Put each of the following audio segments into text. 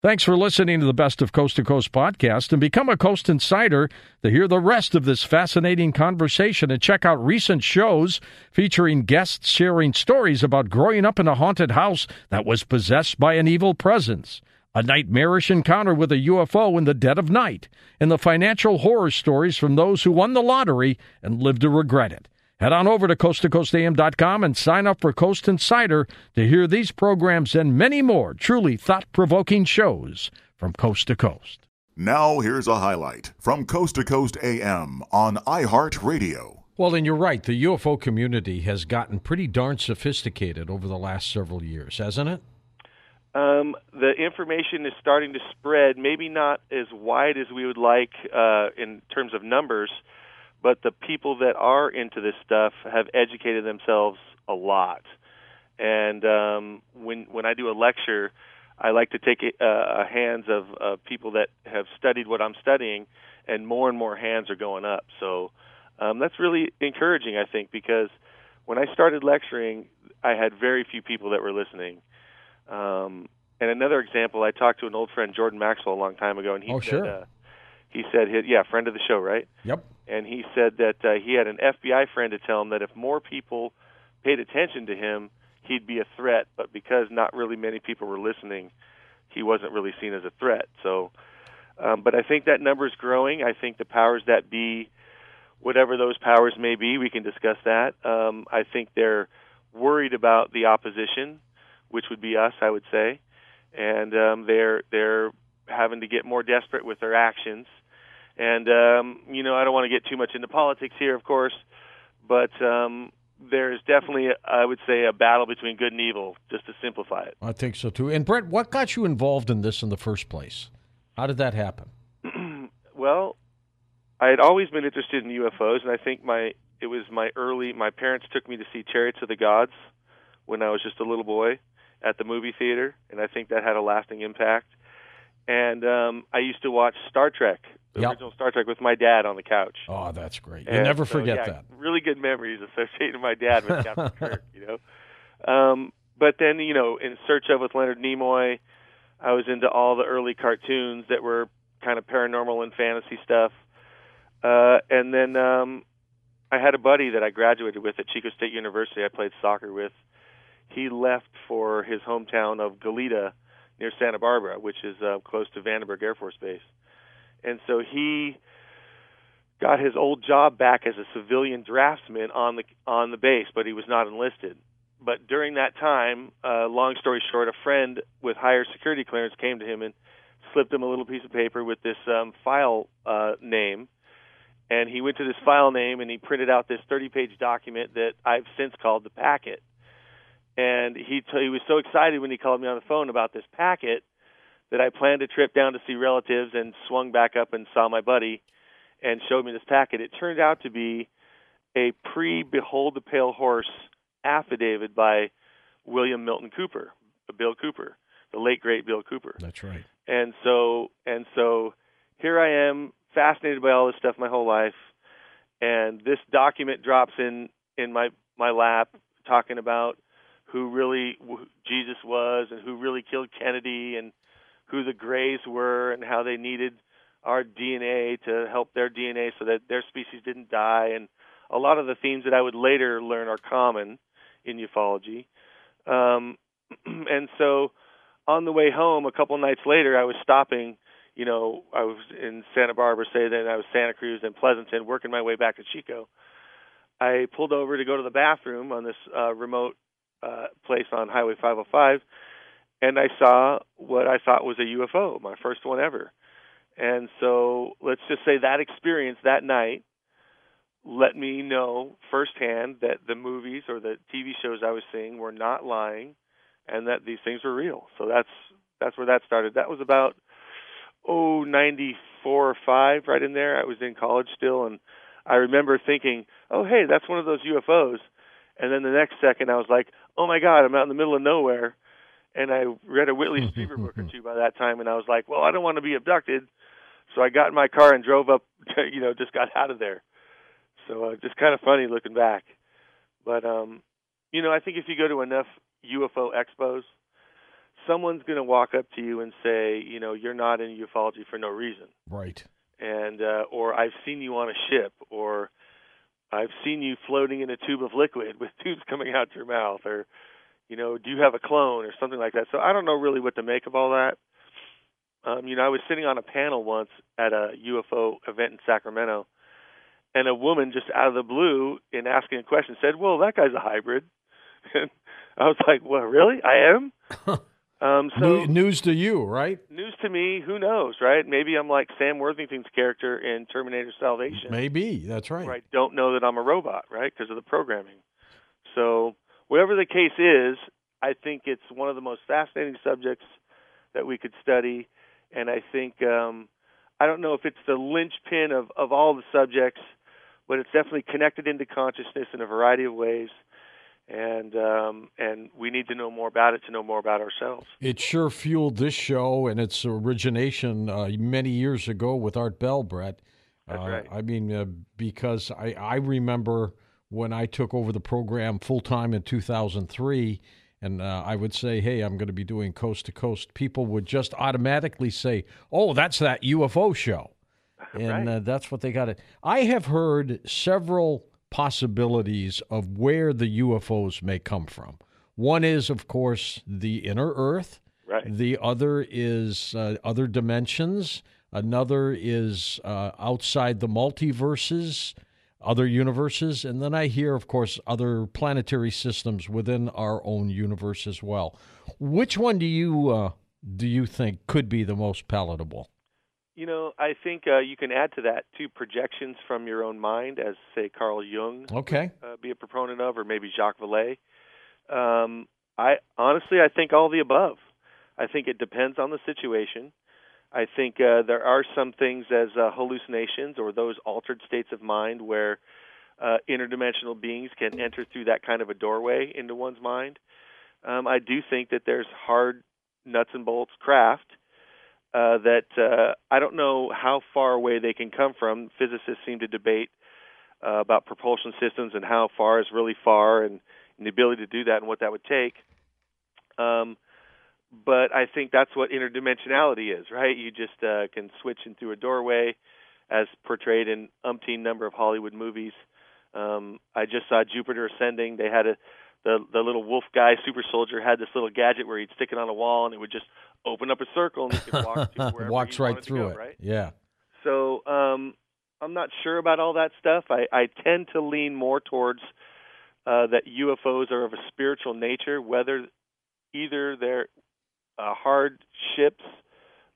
Thanks for listening to the Best of Coast to Coast podcast and become a Coast Insider to hear the rest of this fascinating conversation and check out recent shows featuring guests sharing stories about growing up in a haunted house that was possessed by an evil presence, a nightmarish encounter with a UFO in the dead of night, and the financial horror stories from those who won the lottery and lived to regret it. Head on over to coasttocoastam.com and sign up for Coast Insider to hear these programs and many more truly thought provoking shows from coast to coast. Now, here's a highlight from Coast to Coast AM on iHeartRadio. Well, and you're right. The UFO community has gotten pretty darn sophisticated over the last several years, hasn't it? Um, the information is starting to spread, maybe not as wide as we would like uh, in terms of numbers but the people that are into this stuff have educated themselves a lot. And um, when when I do a lecture, I like to take uh, a hands of uh, people that have studied what I'm studying, and more and more hands are going up. So um, that's really encouraging, I think, because when I started lecturing, I had very few people that were listening. Um, and another example, I talked to an old friend, Jordan Maxwell, a long time ago, and he oh, said, sure. uh, he said, yeah, friend of the show, right? Yep and he said that uh, he had an FBI friend to tell him that if more people paid attention to him, he'd be a threat. But because not really many people were listening, he wasn't really seen as a threat. So, um, but I think that number is growing. I think the powers that be, whatever those powers may be, we can discuss that. Um, I think they're worried about the opposition, which would be us, I would say, and um, they're they're having to get more desperate with their actions and um, you know, I don't want to get too much into politics here, of course, but um, there's definitely, I would say, a battle between good and evil, just to simplify it. I think so too. And Bret, what got you involved in this in the first place? How did that happen? well, I had always been interested in UFOs, and I think my it was my early. My parents took me to see Chariots of the Gods when I was just a little boy at the movie theater, and I think that had a lasting impact. And um, I used to watch Star Trek the yep. original Star Trek with my dad on the couch. Oh, that's great. You never so, forget yeah, that. Really good memories associated with my dad with Captain Kirk, you know. Um, but then, you know, in Search of with Leonard Nimoy, I was into all the early cartoons that were kind of paranormal and fantasy stuff. Uh, and then um, I had a buddy that I graduated with at Chico State University. I played soccer with. He left for his hometown of Goleta near Santa Barbara, which is uh, close to Vandenberg Air Force Base and so he got his old job back as a civilian draftsman on the on the base, but he was not enlisted. But during that time, uh, long story short, a friend with higher security clearance came to him and slipped him a little piece of paper with this um, file uh, name. And he went to this file name and he printed out this 30-page document that I've since called the packet. And he t- he was so excited when he called me on the phone about this packet that I planned a trip down to see relatives and swung back up and saw my buddy and showed me this packet. It turned out to be a pre Behold the Pale Horse affidavit by William Milton Cooper, uh, Bill Cooper, the late great Bill Cooper. That's right. And so and so here I am fascinated by all this stuff my whole life and this document drops in in my my lap talking about who really Jesus was and who really killed Kennedy and who the Greys were and how they needed our DNA to help their DNA so that their species didn't die, and a lot of the themes that I would later learn are common in ufology. Um, and so, on the way home, a couple nights later, I was stopping. You know, I was in Santa Barbara, say then I was Santa Cruz and Pleasanton, working my way back to Chico. I pulled over to go to the bathroom on this uh, remote uh, place on Highway 505 and I saw what I thought was a UFO, my first one ever. And so let's just say that experience that night let me know firsthand that the movies or the TV shows I was seeing were not lying and that these things were real. So that's that's where that started. That was about oh 94 or 5 right in there. I was in college still and I remember thinking, "Oh, hey, that's one of those UFOs." And then the next second I was like, "Oh my god, I'm out in the middle of nowhere." And I read a Whitley Strieber book or two by that time, and I was like, well, I don't want to be abducted, so I got in my car and drove up. To, you know, just got out of there. So uh, just kind of funny looking back, but um, you know, I think if you go to enough UFO expos, someone's going to walk up to you and say, you know, you're not in ufology for no reason. Right. And uh, or I've seen you on a ship, or I've seen you floating in a tube of liquid with tubes coming out your mouth, or you know, do you have a clone or something like that. So I don't know really what to make of all that. Um, you know, I was sitting on a panel once at a UFO event in Sacramento, and a woman just out of the blue, in asking a question, said, "Well, that guy's a hybrid." And I was like, "Well, really? I am." um, so news to you, right? News to me. Who knows, right? Maybe I'm like Sam Worthington's character in Terminator Salvation. Maybe that's right. Where I don't know that I'm a robot, right, because of the programming. So whatever the case is, I think it's one of the most fascinating subjects that we could study, and I think um, I don't know if it's the linchpin of of all the subjects, but it's definitely connected into consciousness in a variety of ways and um, and we need to know more about it to know more about ourselves. It sure fueled this show and its origination uh, many years ago with Art Bell, Bret. That's uh, right. I mean, uh, because I, I remember when I took over the program full time in 2003, and uh, I would say, "Hey, I'm going to be doing coast to coast." People would just automatically say, "Oh, that's that UFO show," and right. Uh, that's what they got it. I have heard several possibilities of where the UFOs may come from. One is, of course, the inner Earth. Right. The other is uh, other dimensions. Another is uh, outside the multiverses, other universes. And then I hear, of course, other planetary systems within our own universe as well. Which one do you uh, do you think could be the most palatable? You know, I think uh, you can add to that two projections from your own mind, as say Carl Jung, okay, uh, be a proponent of, or maybe Jacques Vallée. Um, I honestly, I think all the above. I think it depends on the situation. I think uh, there are some things as uh, hallucinations or those altered states of mind where uh, interdimensional beings can enter through that kind of a doorway into one's mind. Um, I do think that there's hard nuts and bolts craft uh, that uh, I don't know how far away they can come from. Physicists seem to debate uh, about propulsion systems and how far is really far, and, and the ability to do that and what that would take. Um, but I think that's what interdimensionality is, right? You just uh, can switch into a doorway, as portrayed in umpteen number of Hollywood movies. Um, I just saw Jupiter Ascending. They had a the the little wolf guy, super soldier, had this little gadget where he'd stick it on a wall and it would just open up a circle and he could walk to wherever walks right through go, it. Right? Yeah. So um, I'm not sure about all that stuff. I, I tend to lean more towards uh, that UFOs are of a spiritual nature, whether either they're uh, hard ships,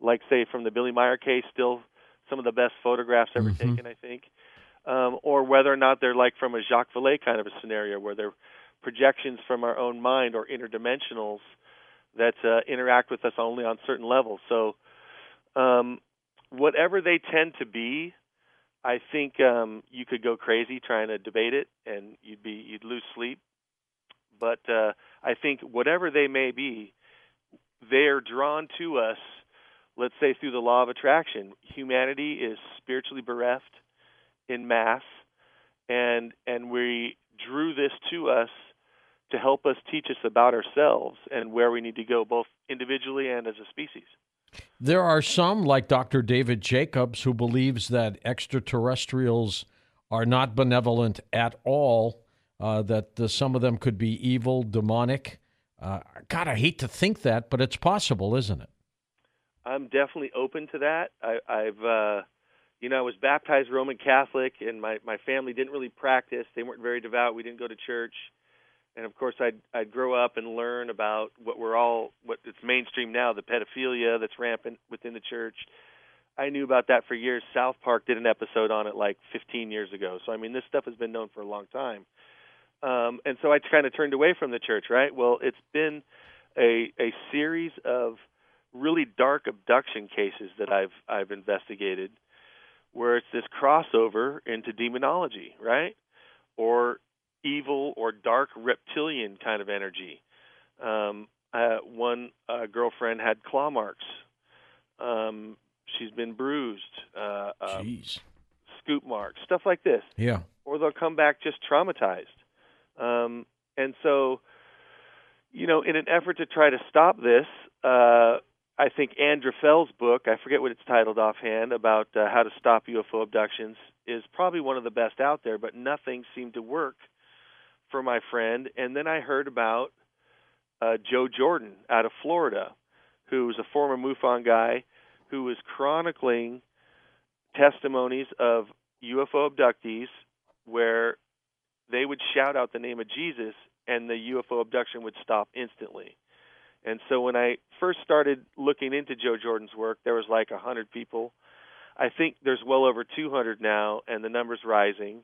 like say from the Billy Meier case, still some of the best photographs ever mm-hmm. taken, I think, um, or whether or not they're like from a Jacques Vallée kind of a scenario where they're projections from our own mind or interdimensionals that uh, interact with us only on certain levels. So, um, whatever they tend to be, I think um, you could go crazy trying to debate it, and you'd be you'd lose sleep. But uh, I think whatever they may be, they are drawn to us. Let's say through the law of attraction, humanity is spiritually bereft in mass, and and we drew this to us to help us teach us about ourselves and where we need to go, both individually and as a species. There are some, like Dr. David Jacobs, who believes that extraterrestrials are not benevolent at all, uh, that some of them could be evil, demonic. Uh, God, I hate to think that, but it's possible, isn't it? I'm definitely open to that. I, I've, uh, you know, I was baptized Roman Catholic, and my my family didn't really practice. They weren't very devout. We didn't go to church and of course I'd I'd grow up and learn about what we're all what it's mainstream now the pedophilia that's rampant within the church. I knew about that for years. South Park did an episode on it like 15 years ago. So I mean this stuff has been known for a long time. Um and so I kind of turned away from the church, right? Well, it's been a a series of really dark abduction cases that I've I've investigated where it's this crossover into demonology, right? Or evil or dark reptilian kind of energy. Um, uh, one uh, girlfriend had claw marks. Um, she's been bruised. Uh, uh, Jeez. Scoop marks, stuff like this. Yeah. Or they'll come back just traumatized. Um, and so, you know, in an effort to try to stop this, uh, I think Ann Druffel's book, I forget what it's titled offhand, about uh, how to stop UFO abductions, is probably one of the best out there, but nothing seemed to work for my friend. And then I heard about uh, Joe Jordan out of Florida, who was a former MUFON guy who was chronicling testimonies of UFO abductees where they would shout out the name of Jesus and the UFO abduction would stop instantly. And so when I first started looking into Joe Jordan's work, there was like a hundred people. I think there's well over 200 now, and the number's rising.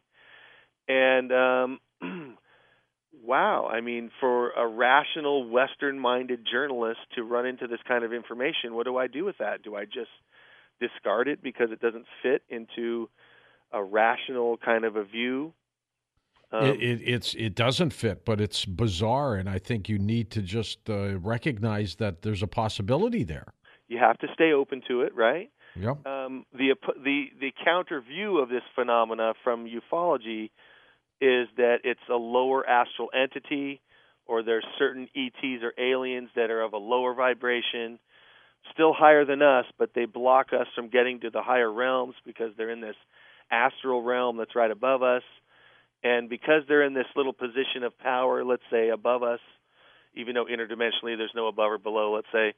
And um, wow, I mean, for a rational, Western-minded journalist to run into this kind of information, what do I do with that? Do I just discard it because it doesn't fit into a rational kind of a view? Um, it, it, it's it doesn't fit, but it's bizarre, and I think you need to just uh, recognize that there's a possibility there. You have to stay open to it, right? Yep. Um, the the the counter view of this phenomena from ufology is that it's a lower astral entity, or there's certain ETs or aliens that are of a lower vibration, still higher than us, but they block us from getting to the higher realms because they're in this astral realm that's right above us and because they're in this little position of power, let's say above us, even though interdimensionally there's no above or below, let's say,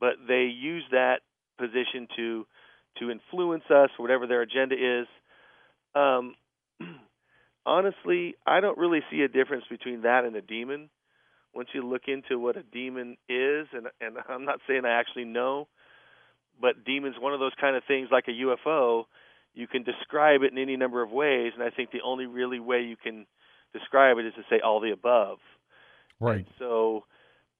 but they use that position to to influence us, whatever their agenda is. Um, honestly, I don't really see a difference between that and a demon. Once you look into what a demon is, and and I'm not saying I actually know, but demon's one of those kind of things like a UFO you can describe it in any number of ways, and I think the only really way you can describe it is to say all the above. Right. And so,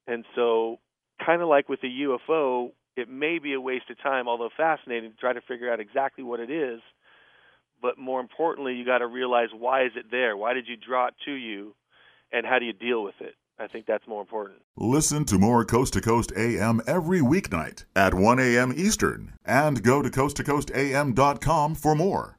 and so, kind of like with the UFO, it may be a waste of time, although fascinating, to try to figure out exactly what it is. But more importantly, you got to realize why is it there? Why did you draw it to you, and how do you deal with it? I think that's more important. Listen to more Coast to Coast AM every weeknight at 1 a.m. Eastern and go to coasttocoastam.com for more.